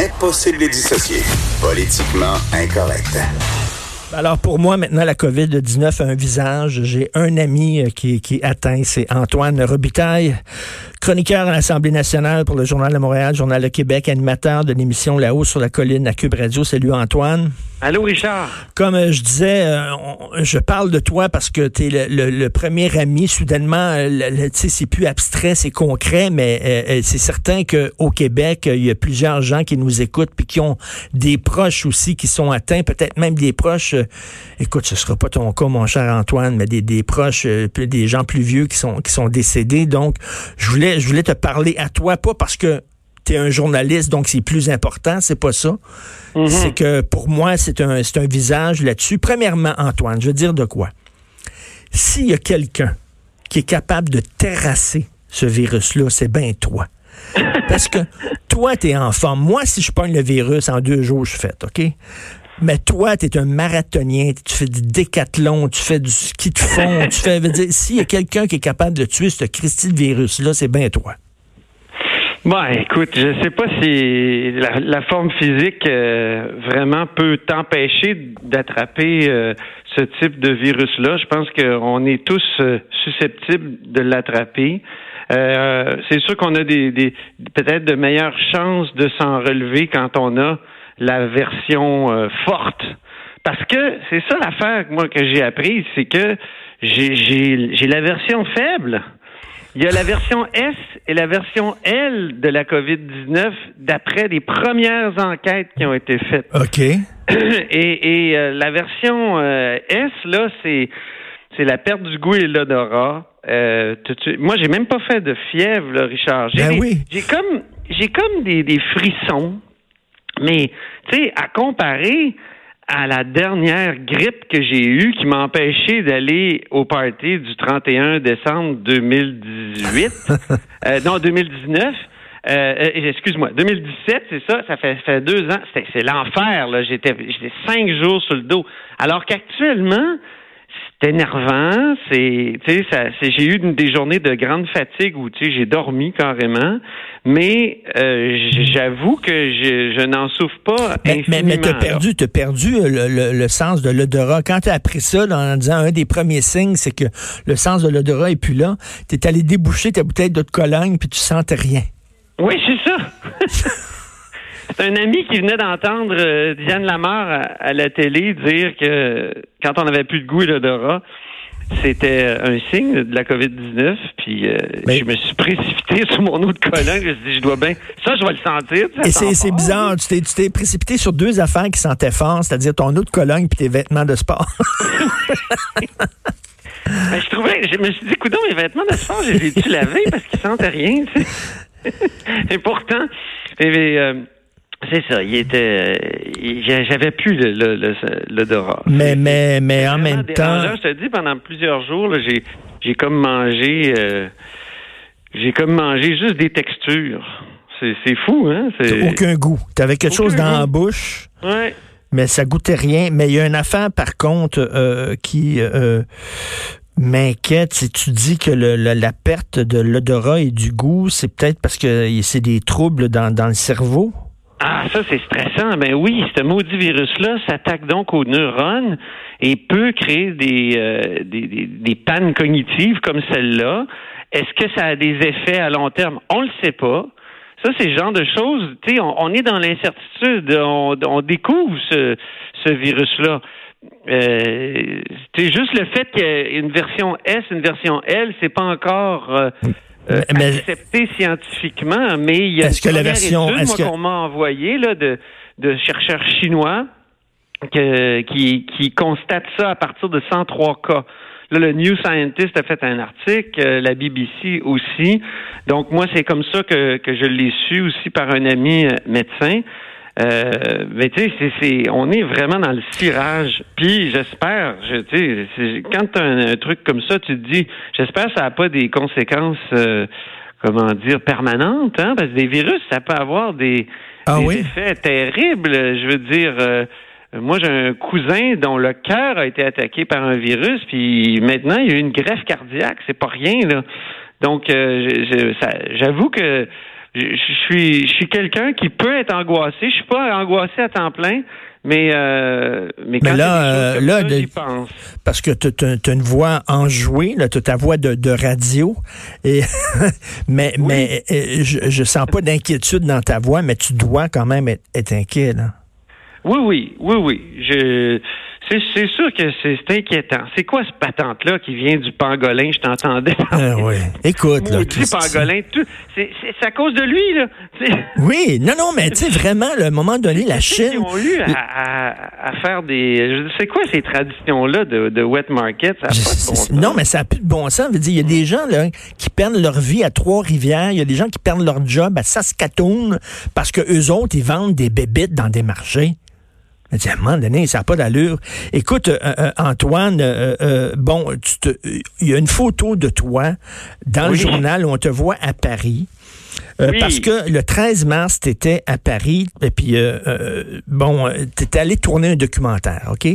Impossible de dissocier. Politiquement incorrect. Alors pour moi, maintenant, la COVID-19 a un visage. J'ai un ami euh, qui, qui atteint, c'est Antoine Robitaille, chroniqueur à l'Assemblée nationale pour le Journal de Montréal, Journal de Québec, animateur de l'émission Là-haut sur la colline à Cube Radio. Salut Antoine. Allô, Richard. Comme euh, je disais, euh, on- je parle de toi parce que tu es le, le- le premier ami. Soudainement, euh, tu sais, c'est plus abstrait, c'est concret, mais euh, c'est certain qu'au Québec, il y a plusieurs gens qui nous écoutent puis qui ont des proches aussi qui sont atteints, peut-être même des proches. écoute, ce sera pas ton cas, mon cher Antoine, mais des, des proches, des gens plus vieux qui sont qui sont décédés. Donc, je voulais je voulais te parler à toi, pas parce que tu es un journaliste, donc c'est plus important, c'est pas ça. C'est que pour moi, c'est un, c'est un visage là-dessus. Premièrement, Antoine, je veux dire de quoi? S'il y a quelqu'un qui est capable de terrasser ce virus-là, c'est bien toi. Parce que toi, tu es en forme. Moi, si je pogne le virus, en deux jours, je suis fait, OK? Mais toi, tu es un marathonien, tu fais du décathlon, tu fais du ski de fond, tu fais. veux dire, S'il y a quelqu'un qui est capable de tuer ce Christy de virus-là, c'est bien toi. Bon, écoute, je sais pas si la, la forme physique euh, vraiment peut t'empêcher d'attraper euh, ce type de virus-là. Je pense qu'on est tous euh, susceptibles de l'attraper. C'est sûr qu'on a des, des peut-être de meilleures chances de s'en relever quand on a la version euh, forte. Parce que c'est ça l'affaire moi que j'ai apprise, c'est que j'ai la version faible. Il y a la version S et la version L de la COVID-19 d'après les premières enquêtes qui ont été faites. OK. Et, et euh, la version euh, S, là, c'est c'est la perte du goût et l'odorat. Euh. Moi, j'ai même pas fait de fièvre, là, Richard. J'ai Ben oui. j'ai comme j'ai comme des, des frissons, mais tu sais, à comparer à la dernière grippe que j'ai eue qui m'a empêché d'aller au party du 31 décembre 2018, euh, non 2019. Euh, euh, excuse-moi, 2017, c'est ça, ça fait, fait deux ans, c'est, l'enfer, là. J'étais, j'étais cinq jours sur le dos. Alors qu'actuellement, c'est énervant, c'est, tu sais, j'ai eu une- des journées de grande fatigue où, tu sais, j'ai dormi carrément, mais euh, j'avoue que je, je n'en souffre pas Mais, mais, mais t'as perdu, t'as perdu euh, le, le- le sens de l'odorat. Quand t'as appris ça, là, en disant un des premiers signes, c'est que le sens de l'odorat est plus là, t'es allé déboucher ta bouteille d'eau de Cologne puis tu sentais rien. Oui, c'est ça. c'est un ami qui venait d'entendre euh, Diane Lamar à, à la télé dire que quand on n'avait plus de goût et d'odorat, c'était un signe de la COVID-19. Puis euh, Mais- je me suis précipité sur mon eau de Cologne. Je me suis dit, je dois bien... Ça, je vais le sentir. Et c'est, bizarre, tu t'es, tu t'es précipité sur deux affaires qui sentaient fort, c'est-à-dire ton eau de Cologne puis tes vêtements de sport. Ben, je trouvais... Je me suis dit, coudonc, mes vêtements de sport, je les ai-tu lavés parce qu'ils sentaient rien, tu sais? Et pourtant... et, euh, c'est ça, il était, euh, j'avais plus le- le- le- l'odorat. mais, mais, mais en même temps. Je te dis, pendant plusieurs jours, j'ai, j'ai comme mangé, euh, j'ai comme mangé juste des textures. C'est, fou, hein? aucun goût. T'avais quelque Aucun chose dans la bouche. ouais. mais ça goûtait rien. Mais il y a une affaire, par contre, euh, qui euh, m'inquiète. Tu dis que le- le- la perte de l'odorat et du goût, c'est peut-être parce que c'est des troubles dans, dans le cerveau? Ah, ça, c'est stressant. Ben oui, ce maudit virus-là s'attaque donc aux neurones et peut créer des, euh, des, des, des pannes cognitives comme celle-là. Est-ce que ça a des effets à long terme? On le sait pas. Ça, c'est le genre de choses, tu sais, on, est dans l'incertitude. On, on découvre ce, ce virus-là. Euh, juste le fait qu'il y ait une version S, une version L, c'est pas encore euh, euh, Mais- accepté scientifiquement, mais il y a une que la version- étude, qu'on m'a envoyé là, de, de chercheurs chinois que- qui, qui constatent ça à partir de 103 cas. Là, le New Scientist a fait un article, euh, la BBC aussi. Donc, moi, c'est comme ça que, que je l'ai su aussi par un ami euh, médecin. Euh, mais tu sais, c'est, on est vraiment dans le cirage. Puis j'espère, je, tu sais, quand tu as un, un truc comme ça, tu te dis, j'espère que ça n'a pas des conséquences, euh, comment dire, permanentes, hein, parce que des virus, ça peut avoir des, Ah des oui? effets terribles. Je veux dire, euh, moi j'ai un cousin dont le cœur a été attaqué par un virus, puis maintenant il y a eu une greffe cardiaque, c'est pas rien là. Donc, euh, j'avoue que je, suis, je suis quelqu'un qui peut être angoissé. Je suis pas angoissé à temps plein, mais euh, mais quand Mais là, euh, là, ça, de- j'y pense. Parce que tu as une voix enjouée, tu as ta voix de, de radio. Et mais Oui. mais euh, je, je sens pas d'inquiétude dans ta voix, mais tu dois quand même être, être inquiet. Là. Oui, oui, oui, oui. Je, c'est, sûr que c'est, inquiétant. C'est quoi ce patente-là qui vient du pangolin? Je t'entendais. Ah oui. Écoute, là. Christy. pangolin. Tout, c'est, à cause de lui, là. Oui, non, non, mais tu sais, vraiment, un moment donné, la Ils Chine. ont eu à, à- à faire des. C'est quoi ces traditions-là de, de wet market? Ça Je- pas de bon non, mais ça n'a plus de bon sens. Il y a des gens là, qui perdent leur vie à Trois-Rivières. Il y a des gens qui perdent leur job à Saskatoon parce que eux autres, ils vendent des bébites dans des marchés. Je dis, à un moment donné, ça n'a pas d'allure. Écoute, euh, euh, Antoine, euh, euh, bon, il y a une photo de toi dans le journal où on te voit à Paris. Euh, Oui. Parce que le 13 mars, tu étais à Paris, et puis, euh, euh, bon, tu étais allé tourner un documentaire, OK?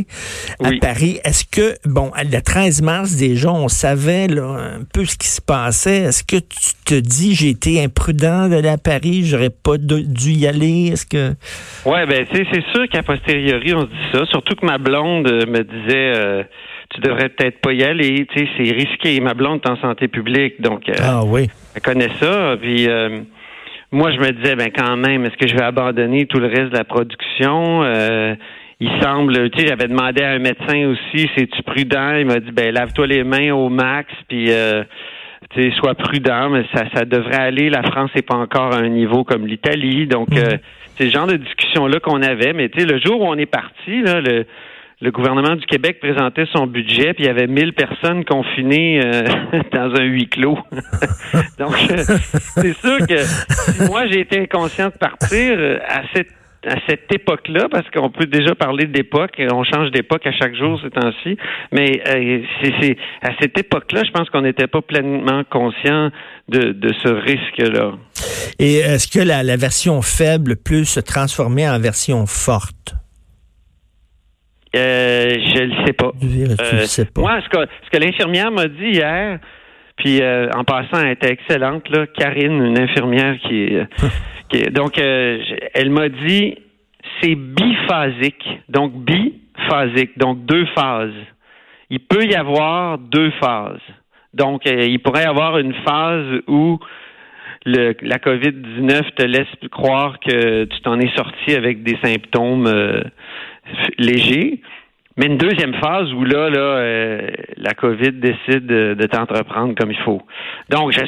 À Oui. Paris. Est-ce que, bon, le 13 mars, déjà, on savait là, un peu ce qui se passait. Est-ce que tu te dis, j'ai été imprudent d'aller à Paris, j'aurais pas de- dû y aller? Est-ce que. Ouais, ben, c'est sûr qu'à posteriori, on se dit ça. Surtout que ma blonde me disait. Tu devrais peut-être pas y aller, tu sais, c'est risqué. Ma blonde est en santé publique, donc euh, Ah oui. elle connaît ça. Puis euh, moi, je me disais, ben quand même, est-ce que je vais abandonner tout le reste de la production? Euh, il semble, tu sais, j'avais demandé à un médecin aussi, c'est-tu prudent? Il m'a dit, ben lave-toi les mains au max, puis euh, tu sais, sois prudent, mais ça, ça devrait aller. La France n'est pas encore à un niveau comme l'Italie, donc euh, c'est le genre de discussion-là qu'on avait. Mais tu sais, le jour où on est parti, là, le le gouvernement du Québec présentait son budget, puis il y avait 1000 personnes confinées euh, dans un huis clos. Donc, euh, c'est sûr que moi j'ai été inconscient de partir euh, à cette à cette époque-là, parce qu'on peut déjà parler d'époque, on change d'époque à chaque jour ces temps-ci, mais euh, c'est- à cette époque-là, je pense qu'on n'était pas pleinement conscient de, de ce risque-là. Et est-ce que la, la version faible peut se transformer en version forte? Euh, je le sais pas. Virus, Euh, sais pas. Moi, ce que, ce que l'infirmière m'a dit hier, puis euh, en passant, elle était excellente, là, Karine, une infirmière qui donc, elle m'a dit c'est biphasique. Donc, biphasique, donc deux phases. Il peut y avoir deux phases. Donc, il pourrait y avoir une phase où le, la COVID-19 te laisse croire que tu t'en es sorti avec des symptômes euh, légers. Mais une deuxième phase où là, là, euh, la COVID décide de, de t'entreprendre comme il faut. Donc, je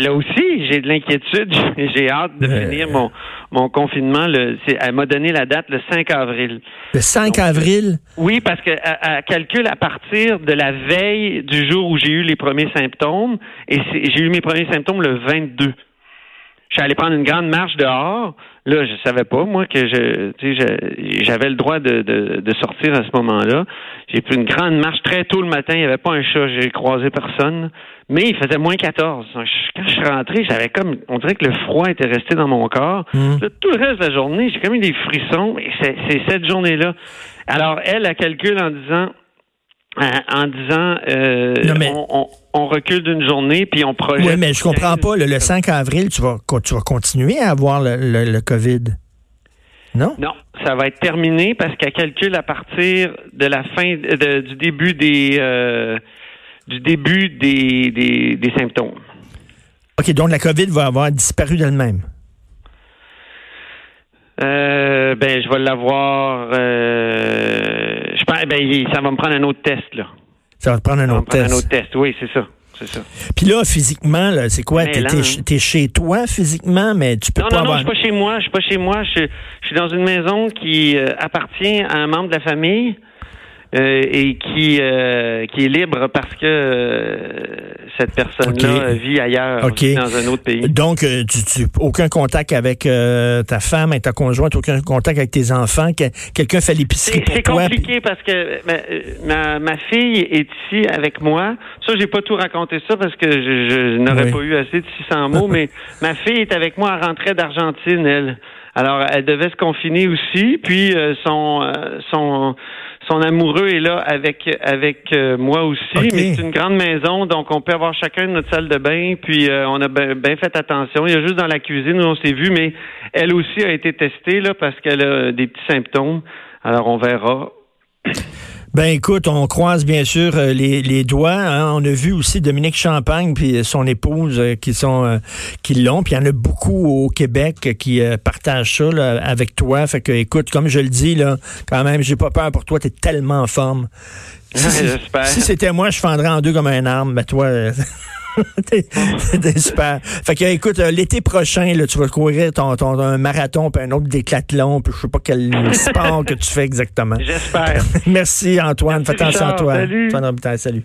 là aussi, j'ai de l'inquiétude. J'ai- J'ai hâte de Euh. finir mon, mon confinement. Le, elle m'a donné la date le 5 avril. Le 5 Donc, avril? Oui, parce qu'elle elle calcule à partir de la veille du jour où j'ai eu les premiers symptômes. Et j'ai eu mes premiers symptômes le 22. Je suis allé prendre une grande marche dehors. Là, je savais pas, moi, que je, j'avais le droit de, de, de sortir à ce moment-là. J'ai pris une grande marche très tôt le matin. Il n'y avait pas un chat. J'ai croisé personne. Mais il faisait moins 14. Donc, je- Quand je suis rentré, j'avais comme, on dirait que le froid était resté dans mon corps. Là, tout le reste de la journée, j'ai comme eu des frissons. Et c'est c'est cette journée-là. Alors, elle, elle calcule en disant, en disant, euh, Non, mais- on, on- on recule d'une journée, puis on projette. Oui, mais je comprends pas. Le, le 5 avril, tu vas, co- tu vas continuer à avoir le, le- le COVID? Non? Non, ça va être terminé parce qu'elle calcule à partir de la fin de- du début des euh, du début des, des, des symptômes. OK, donc la COVID va avoir disparu d'elle-même. Euh, ben, je vais l'avoir. Euh, je pense. Ben, ça va me prendre un autre test là. Ça va te prendre un Ça va me autre prendre test. un autre test. Oui, c'est ça. Puis là, physiquement, là, c'est quoi? T'es hein. chez toi physiquement, mais tu peux Non, pas non, non, avoir. je suis pas chez moi. Je suis pas chez moi. Je, je suis dans une maison qui euh, appartient à un membre de la famille. Euh, et qui euh, qui est libre parce que euh, cette personne-là vit ailleurs, Ok. vit dans un autre pays. Donc, euh, tu, tu- aucun contact avec euh, ta femme, avec ta conjointe, aucun contact avec tes enfants. que- Quelqu'un fait l'épicerie pour c'est compliqué parce que ma, ma, ma fille est ici avec moi. Ça, j'ai pas tout raconté ça parce que je, je n'aurais Oui. pas eu assez de 600 mots, mais ma fille est avec moi. Elle rentrait d'Argentine, elle. Alors, elle devait se confiner aussi. Puis euh, son euh, son son amoureux est là avec avec euh, moi aussi. Mais c'est une grande maison, donc on peut avoir chacun notre salle de bain. Puis euh, on a bien fait attention. Il y a juste dans la cuisine où on s'est vu, mais elle aussi a été testée là parce qu'elle a des petits symptômes. Alors on verra. Ben écoute, on croise bien sûr euh, les, les doigts. hein. On a vu aussi Dominique Champagne puis son épouse euh, qui sont euh, qui l'ont. Puis il y en a beaucoup au Québec euh, qui euh, partagent ça là, avec toi. Fait que écoute, comme je le dis là, quand même, j'ai pas peur pour toi. T'es tellement en forme. Si c'était moi, je fendrais en deux comme un arme. Mais toi. T'es super. Fait que, écoute, euh, l'été prochain, là, tu vas courir ton, ton, un marathon, puis un autre décathlon, puis je sais pas quel sport que tu fais exactement. J'espère. Merci Antoine. Fais attention toi. Salut. Antoine Robitaille, salut.